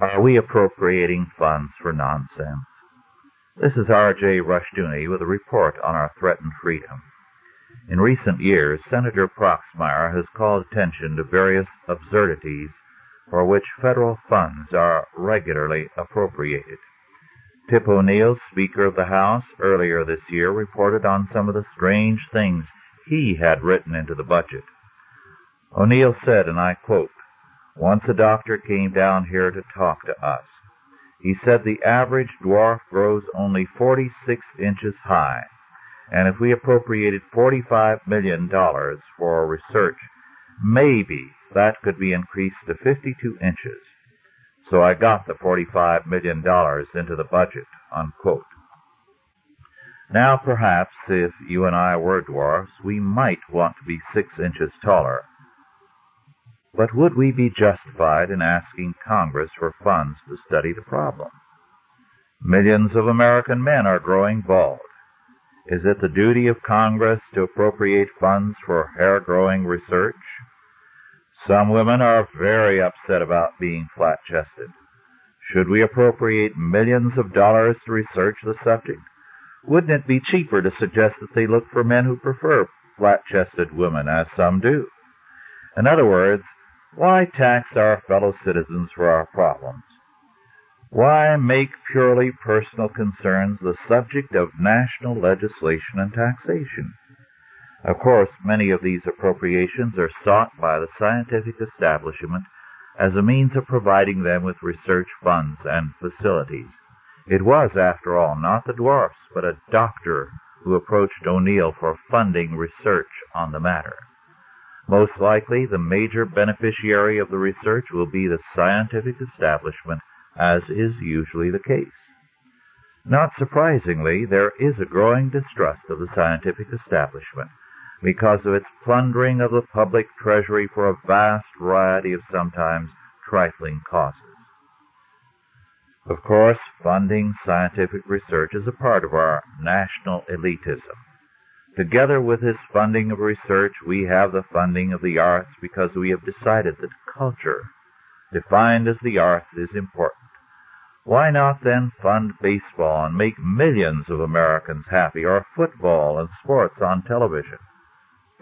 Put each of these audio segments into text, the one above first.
Are we appropriating funds for nonsense? This is R.J. Rushdoony with a report on our threatened freedom. In recent years, Senator Proxmire has called attention to various absurdities for which federal funds are regularly appropriated. Tip O'Neill, Speaker of the House, earlier this year reported on some of the strange things he had written into the budget. O'Neill said, and I quote, Once a doctor came down here to talk to us. He said the average dwarf grows only 46 inches high, and if we appropriated $45 million for research, maybe that could be increased to 52 inches. So I got the $45 million into the budget, unquote. Now perhaps if you and I were dwarfs, we might want to be six inches taller. But would we be justified in asking Congress for funds to study the problem? Millions of American men are growing bald. Is it the duty of Congress to appropriate funds for hair growing research? Some women are very upset about being flat chested. Should we appropriate millions of dollars to research the subject? Wouldn't it be cheaper to suggest that they look for men who prefer flat chested women, as some do? In other words, why tax our fellow citizens for our problems? Why make purely personal concerns the subject of national legislation and taxation? Of course, many of these appropriations are sought by the scientific establishment as a means of providing them with research funds and facilities. It was, after all, not the dwarfs, but a doctor who approached O'Neill for funding research on the matter. Most likely, the major beneficiary of the research will be the scientific establishment, as is usually the case. Not surprisingly, there is a growing distrust of the scientific establishment because of its plundering of the public treasury for a vast variety of sometimes trifling causes. Of course, funding scientific research is a part of our national elitism. Together with this funding of research, we have the funding of the arts because we have decided that culture, defined as the arts, is important. Why not then fund baseball and make millions of Americans happy, or football and sports on television?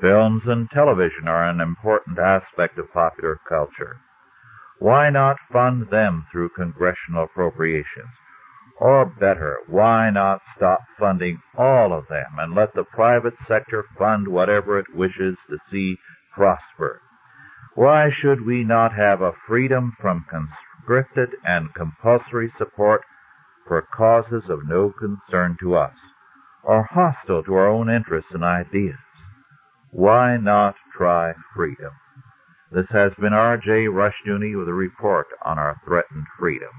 Films and television are an important aspect of popular culture. Why not fund them through congressional appropriations? Or better, why not stop funding all of them and let the private sector fund whatever it wishes to see prosper? Why should we not have a freedom from conscripted and compulsory support for causes of no concern to us, or hostile to our own interests and ideas? Why not try freedom? This has been R.J. Rushdoony with a report on our threatened freedom.